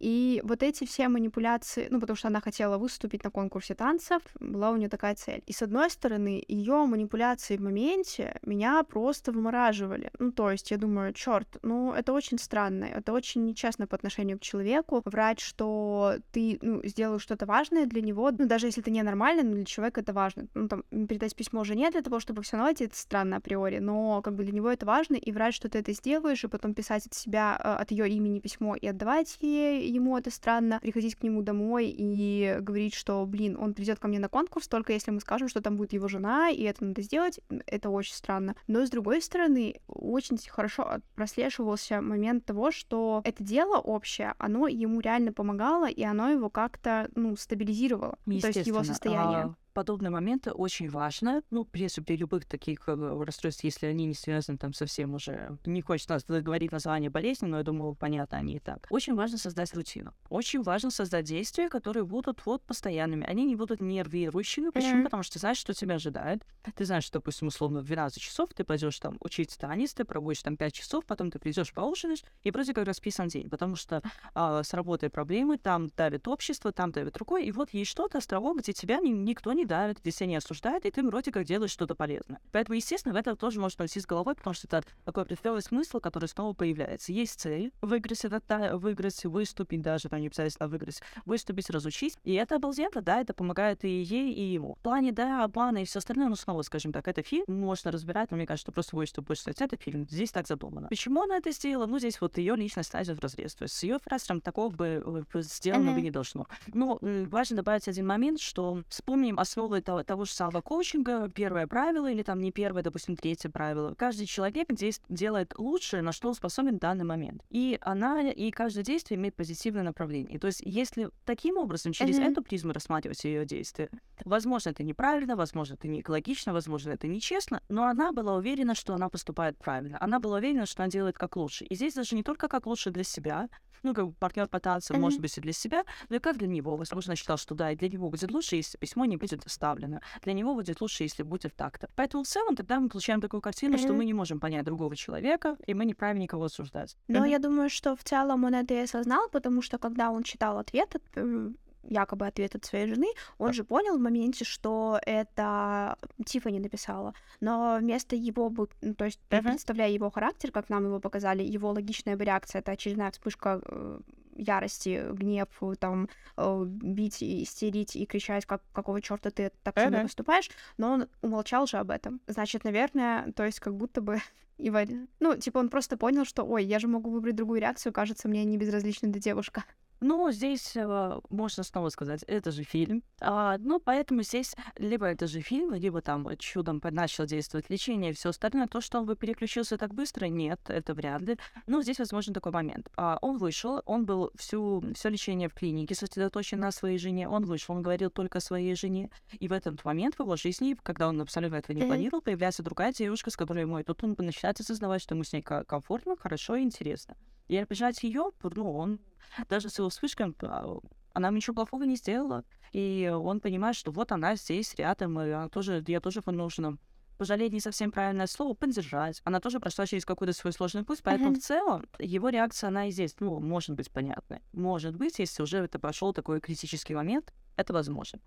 И вот эти все манипуляции, ну, потому что она хотела выступить на конкурсе танцев, была у нее такая цель. И с одной стороны, ее манипуляции в моменте меня просто вымораживали. Ну, то есть я думаю, черт, ну, это очень странно, это очень нечестно по отношению к человеку. Врать, что ты, ну, сделал что-то важное для него, ну, даже если это ненормально, но для человека это важно. Ну, там, передать письмо жене для того, чтобы все наладить, это странно априори, но как бы для него это важно, и врать, что ты это сделаешь, и потом писать от себя, э, от ее имени письмо и отдавать ей ему это странно, приходить к нему домой и говорить, что, блин, он придет ко мне на конкурс, только если мы скажем, что там будет его жена, и это надо сделать, это очень странно. Но, с другой стороны, очень хорошо прослеживался момент того, что это дело общее, оно ему реально помогало, и оно его как-то, ну, стабилизировало, то есть его состояние. А подобные моменты очень важно. Ну, прежде при любых таких э, расстройств, если они не связаны там совсем уже... Не хочется говорить название болезни, но я думаю, понятно они и так. Очень важно создать рутину. Очень важно создать действия, которые будут вот постоянными. Они не будут нервирующими. Почему? Mm-hmm. Потому что ты знаешь, что тебя ожидает. Ты знаешь, что, допустим, условно, в 12 часов ты пойдешь там учить танец, ты проводишь там 5 часов, потом ты придешь поужинаешь, и вроде как расписан день. Потому что а, с работой проблемы, там давит общество, там давит рукой, и вот есть что-то, островок, где тебя ни, никто не давит, где тебя не осуждают, и ты вроде как делаешь что-то полезное. Поэтому, естественно, в это тоже можно пойти с головой, потому что это такой определенный смысл, который снова появляется. Есть цель выиграть этот выиграть, выступить даже, там не обязательно выиграть, выступить, разучить. И это обалденно, да, это помогает и ей, и ему. В плане, да, обмана и все остальное, ну, снова, скажем так, это фильм, можно разбирать, но мне кажется, что просто выступ больше сказать, это фильм, здесь так задумано. Почему она это сделала? Ну, здесь вот ее личность ставит в разрез. То есть с ее фрастером такого бы э, сделано mm-hmm. бы не должно. Но важно добавить один момент, что вспомним основы того, того же самого коучинга, первое правило или там не первое, допустим, третье правило. Каждый человек здесь делает лучшее, на что он способен в данный момент. И она, и каждое действие имеет позитивное направление. То есть если таким образом, через mm-hmm. эту призму рассматривать ее действия, возможно, это неправильно, возможно, это не экологично, возможно, это нечестно, но она была уверена, что она поступает правильно. Она была уверена, что она делает как лучше. И здесь даже не только как лучше для себя, ну, как партнер по танцам, mm-hmm. может быть, и для себя, но и как для него. Возможно, считал, что да, и для него будет лучше, если письмо не будет оставлено. Для него будет лучше, если будет так-то. Поэтому в целом тогда мы получаем такую картину, mm-hmm. что мы не можем понять другого человека, и мы не правильно никого осуждать. Но mm-hmm. я думаю, что в целом он это и осознал, потому что когда он читал ответ, якобы ответ от своей жены, он же понял в моменте, что это Тифани написала. Но вместо его, ну, то есть uh-huh. представляя его характер, как нам его показали, его логичная бы реакция — это очередная вспышка э, ярости, гнев, там, э, бить, истерить и кричать, как, какого черта ты так uh-huh. себя поступаешь, но он умолчал же об этом. Значит, наверное, то есть как будто бы (laughs) и Ну, типа он просто понял, что, ой, я же могу выбрать другую реакцию, кажется, мне не безразлична эта девушка. Ну, здесь э, можно снова сказать, это же фильм. А, ну, поэтому здесь либо это же фильм, либо там чудом начал действовать лечение и все остальное. То, что он бы переключился так быстро, нет, это вряд ли. Но здесь возможен такой момент. А, он вышел, он был всю, все лечение в клинике сосредоточен на своей жене. Он вышел, он говорил только о своей жене. И в этот момент в его жизни, когда он абсолютно этого не планировал, появляется другая девушка, с которой ему и тут он начинает осознавать, что ему с ней комфортно, хорошо и интересно. И обижать ее, ну, он даже с его вспышками, а, она ничего плохого не сделала. И он понимает, что вот она здесь рядом, и она тоже, я тоже нужно пожалеть не совсем правильное слово, поддержать. Она тоже прошла через какой-то свой сложный путь, поэтому uh-huh. в целом его реакция, она и здесь, ну, может быть понятной. Может быть, если уже это прошел такой критический момент, это возможно.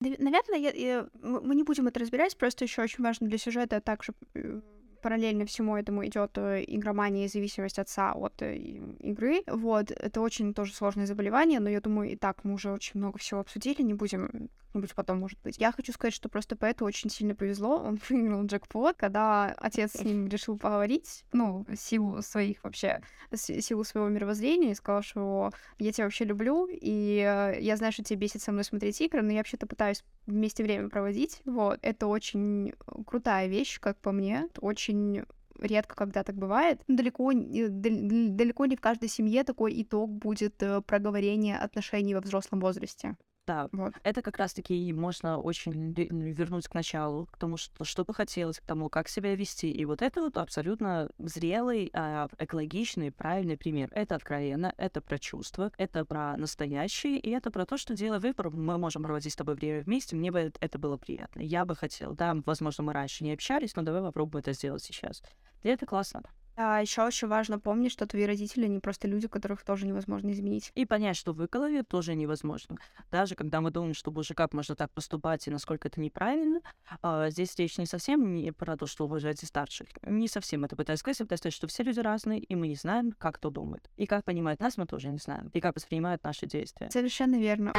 Наверное, я, я, мы не будем это разбирать, просто еще очень важно для сюжета также э, параллельно всему этому идет э, игромания и зависимость отца от э, игры. Вот, это очень тоже сложное заболевание, но я думаю, и так мы уже очень много всего обсудили, не будем как-нибудь потом, может быть. Я хочу сказать, что просто поэту очень сильно повезло. Он (laughs) выиграл джекпот, когда отец с ним решил поговорить, ну, силу своих вообще, силу своего мировоззрения, и сказал, что я тебя вообще люблю, и э, я знаю, что тебе бесит со мной смотреть игры, но я вообще-то пытаюсь вместе время проводить. Вот. Это очень крутая вещь, как по мне. Очень редко когда так бывает. Далеко, далеко не в каждой семье такой итог будет э, проговорение отношений во взрослом возрасте. Да, вот. это как раз-таки можно очень вернуть к началу, к тому, что, что бы хотелось, к тому, как себя вести. И вот это вот абсолютно зрелый, а, экологичный, правильный пример. Это откровенно, это про чувства, это про настоящее, и это про то, что делая выбор, мы можем проводить с тобой время вместе, мне бы это было приятно. Я бы хотел, да, возможно, мы раньше не общались, но давай попробуем это сделать сейчас. И это классно. А еще очень важно помнить, что твои родители не просто люди, которых тоже невозможно изменить. И понять, что в их голове тоже невозможно. Даже когда мы думаем, что, боже, как можно так поступать и насколько это неправильно, а, здесь речь не совсем не про то, что уважаете старших. Не совсем это пытаюсь сказать, пытаюсь сказать, что все люди разные, и мы не знаем, как кто думает. И как понимает нас, мы тоже не знаем. И как воспринимают наши действия. Совершенно верно.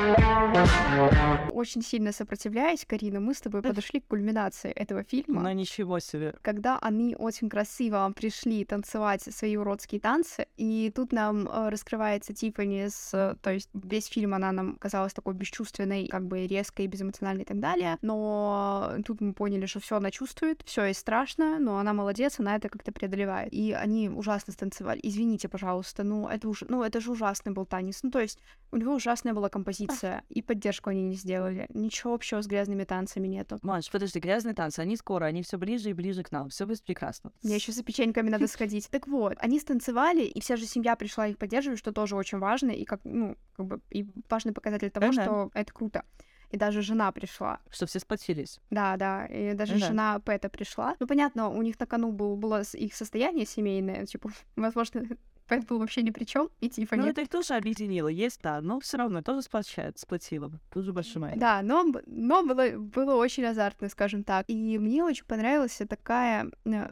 Очень сильно сопротивляясь, Карина, мы с тобой подошли к кульминации этого фильма. Но ничего себе. Когда они очень красиво пришли танцевать свои уродские танцы. И тут нам э, раскрывается Тиффани с... То есть весь фильм она нам казалась такой бесчувственной, как бы резкой, безэмоциональной и так далее. Но тут мы поняли, что все она чувствует, все ей страшно, но она молодец, она это как-то преодолевает. И они ужасно станцевали. Извините, пожалуйста, ну это уж, ну это же ужасный был танец. Ну то есть у него ужасная была композиция, и поддержку они не сделали. Ничего общего с грязными танцами нету. Маш, подожди, грязные танцы, они скоро, они все ближе и ближе к нам. Все будет прекрасно. Мне еще за печеньками надо сходить. Так вот, они станцевали, и вся же семья пришла их поддерживать, что тоже очень важно, и как, ну, как бы, и важный показатель того, что это круто. И даже жена пришла. Что все сплотились. Да, да. И даже да. жена Пэта пришла. Ну, понятно, у них на кону был, было их состояние семейное. Типа, (laughs) возможно, (laughs) Пэт был вообще ни при чем, и Тиффани. Ну, это их тоже объединило, есть, да, но все равно тоже сплочает, сплотило. Тоже большой майк. Да, но, но было, было очень азартно, скажем так. И мне очень понравилась такая э,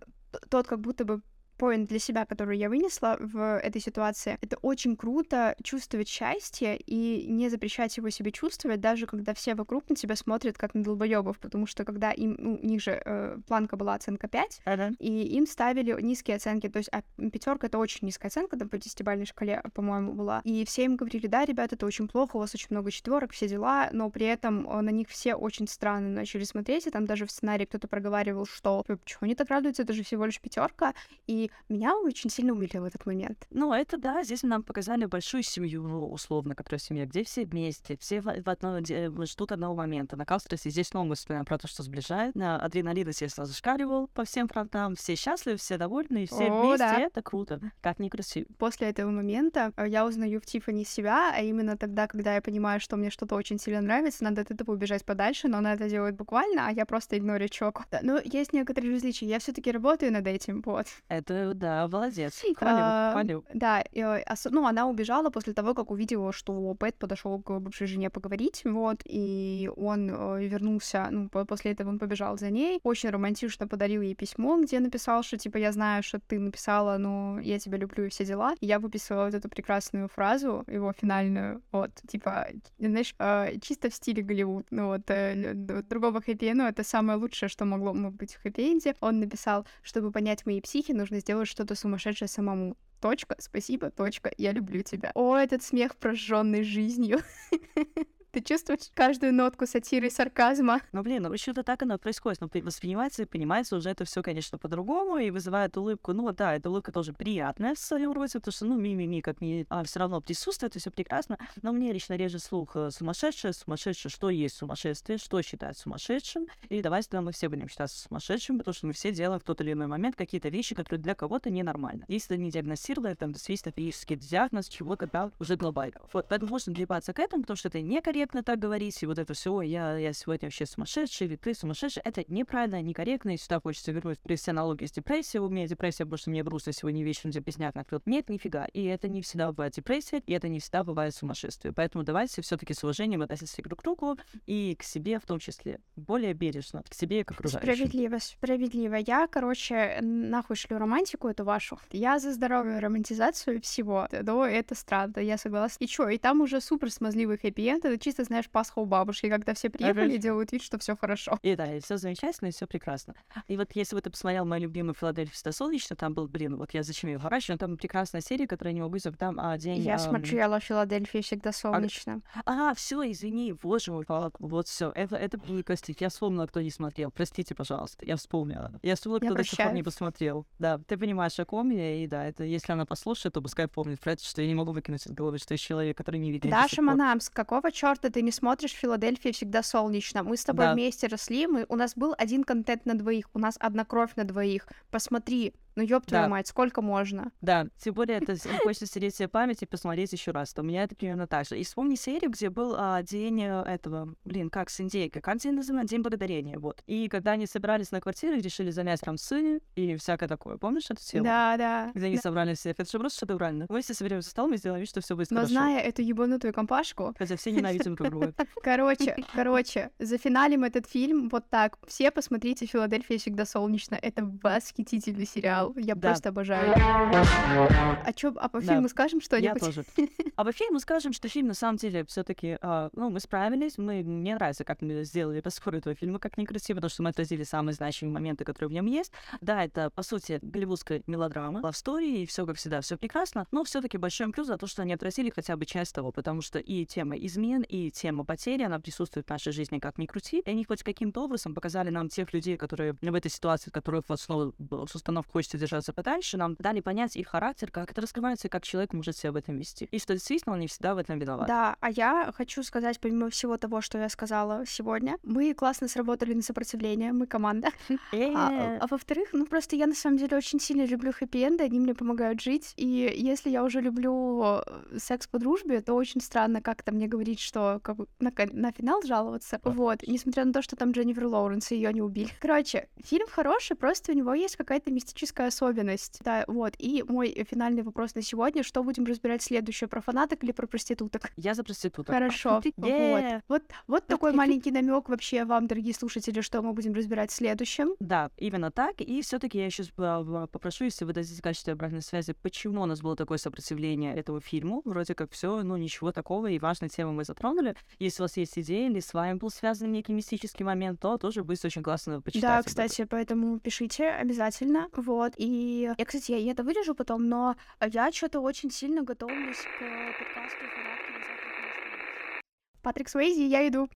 тот как будто бы поинт для себя, который я вынесла в этой ситуации, это очень круто чувствовать счастье и не запрещать его себе чувствовать, даже когда все вокруг на тебя смотрят как на долбоебов, потому что когда им, ну, у них же э, планка была оценка 5, uh-huh. и им ставили низкие оценки, то есть а пятерка это очень низкая оценка, там по десятибалльной шкале, по-моему, была, и все им говорили, да, ребята, это очень плохо, у вас очень много четверок, все дела, но при этом э, на них все очень странно начали смотреть, и там даже в сценарии кто-то проговаривал, что почему они так радуются, это же всего лишь пятерка, и меня очень сильно умилил этот момент. Ну, это да, здесь нам показали большую семью, ну, условно, которая семья, где все вместе, все в, в одно, ждут одного момента. На Каустерсе здесь мы вспоминаем про то, что сближает. На адреналин, естественно, зашкаливал по всем фронтам. Все счастливы, все довольны, все О, вместе. Да. Это круто. Как ни красиво. После этого момента э, я узнаю в Тиффани себя, а именно тогда, когда я понимаю, что мне что-то очень сильно нравится, надо от этого убежать подальше, но она это делает буквально, а я просто игнорю чок. Но есть некоторые различия. Я все таки работаю над этим, вот. Это да, молодец. Хвалю, а, хвалю. Да, и, ну, она убежала после того, как увидела, что Пэт подошел к бывшей жене поговорить, вот, и он э, вернулся, ну, после этого он побежал за ней, очень романтично подарил ей письмо, где написал, что, типа, я знаю, что ты написала, но я тебя люблю и все дела. И я выписала вот эту прекрасную фразу, его финальную, вот, типа, знаешь, э, чисто в стиле Голливуд, ну, вот, э, другого хэппи ну, это самое лучшее, что могло быть в хэппи Он написал, чтобы понять мои психи, нужно сделать что-то сумасшедшее самому. Точка, спасибо, точка, я люблю тебя. О, этот смех, прожженный жизнью. (laughs) Ты чувствуешь каждую нотку сатиры и сарказма. Ну, блин, ну, еще-то так оно происходит. Но ну, воспринимается и понимается уже это все, конечно, по-другому и вызывает улыбку. Ну, да, эта улыбка тоже приятная в своем роде, потому что, ну, ми-ми-ми, как мне а, все равно присутствует, и все прекрасно. Но мне лично реже слух э, сумасшедшее, сумасшедшее, что есть сумасшествие, что считать сумасшедшим. И давайте тогда мы все будем считаться сумасшедшим, потому что мы все делаем в тот или иной момент какие-то вещи, которые для кого-то ненормальны. Если ты не диагностировали, там, действительно физический диагноз чего-то, да, уже глобально. Вот, поэтому можно прибаться к этому, потому что это некорректно, некорректно так говорить, и вот это все, я, я сегодня вообще сумасшедший, или ты сумасшедший, это неправильно, некорректно, и сюда хочется вернуть привести аналогии с депрессией, у меня депрессия, потому что мне грустно сегодня вечером депресняк накрыл. Нет, нифига, и это не всегда бывает депрессия, и это не всегда бывает сумасшествие, поэтому давайте все таки с уважением относиться друг к другу и к себе в том числе, более бережно, к себе и к окружающим. Справедливо, справедливо. Я, короче, нахуй шлю романтику эту вашу. Я за здоровую романтизацию всего. Но это странно, я согласна. И чё, и там уже супер смазливый хэппи-энд. Это чисто, знаешь, Пасха у бабушки, когда все приехали и делают вид, что все хорошо. И да, и все замечательно, и все прекрасно. И вот если бы ты посмотрел мою любимую Филадельфию Солнечно, там был, блин, вот я зачем ее ворачиваю, там прекрасная серия, которая не могу забыть, там а, день... Я ам, смотрела Филадельфия всегда солнечно. А, все, извини, боже мой, Павел, вот все, это, это Костик, я вспомнила, кто не смотрел, простите, пожалуйста, я вспомнила. Я вспомнила, Я кто до сих пор не посмотрел. Да, ты понимаешь, о ком я, и да, это если она послушает, то пускай помнит, что я не могу выкинуть из головы, что есть человек, который не видит. Даша Манамс, какого черта ты не смотришь Филадельфия всегда солнечно? Мы с тобой Да. вместе росли, мы, у нас был один контент на двоих, у нас одна кровь на двоих. Посмотри, ну ёб твою Да. мать, сколько можно? Да, тем более это хочется стереть себе память и посмотреть еще раз. То у меня это примерно так же. И вспомни серию, где был а, день э, этого, блин, как с индейкой, как день называется? День благодарения, вот. И когда они собрались на квартире, решили занять там сыны и всякое такое. Помнишь эту тему? Да, да. Где они да. собрали всех. Это же просто шедеврально. Мы все соберем за столом и сделаем вид, что все будет Но хорошо. зная эту ебанутую компашку, Хотя все ненавидим друг друга. (laughs) короче, короче, зафиналим этот фильм вот так. Все посмотрите «Филадельфия всегда солнечно». Это восхитительный сериал. Я Да. просто обожаю. А чё, а по Да. фильму скажем Я что-нибудь? тоже. (laughs) А по фильму скажем, что фильм на самом деле все-таки, ну, мы справились, мы, мне нравится, как мы сделали подскоры этого фильма, как ни красиво, потому что мы отразили самые значимые моменты, которые в нем есть. Да, это, по сути, голливудская мелодрама, love story, и все как всегда, все прекрасно, но все-таки большой им плюс за то, что они отразили хотя бы часть того, потому что и тема измен, и тема потери, она присутствует в нашей жизни как ни крути, и они хоть каким-то образом показали нам тех людей, которые в этой ситуации, которых в основу с установкой хочется держаться подальше, нам дали понять их характер, как это раскрывается, и как человек может себя в этом вести. И что действительно он не всегда в этом виноват. Да, а я хочу сказать, помимо всего того, что я сказала сегодня, мы классно сработали на сопротивление, мы команда. (laughs) А, а во-вторых, ну просто я на самом деле очень сильно люблю хэппи-энды, они мне помогают жить. И если я уже люблю э, секс по дружбе, то очень странно как-то мне говорить, что как на, на финал жаловаться. Вот, несмотря на то, что там Дженнифер Лоуренс, ее не убили. Короче, фильм хороший, просто у него есть какая-то мистическая особенность. Да, вот. И мой финальный вопрос на сегодня, что будем разбирать следующее, про фанаток или про проституток? Я за проституток. Хорошо. Yeah. (laughs) Вот. Вот, вот такой маленький намек вообще вам, дорогие слушатели, что мы будем разбирать в следующем. Да, именно так. И все-таки я еще попрошу, если вы дадите качество обратной связи, почему у нас было такое сопротивление этому фильму. Вроде как все, ну ничего такого, и важные темы мы затронули. Если у вас есть идеи, или с вами был связан некий мистический момент, то тоже будет очень классно почитать. Да, кстати, поэтому пишите обязательно. Вот. И я, кстати, я, это вырежу потом, но я что-то очень сильно готовлюсь к подкасту «Фанатки на Западной Патрик Свейзи, я иду.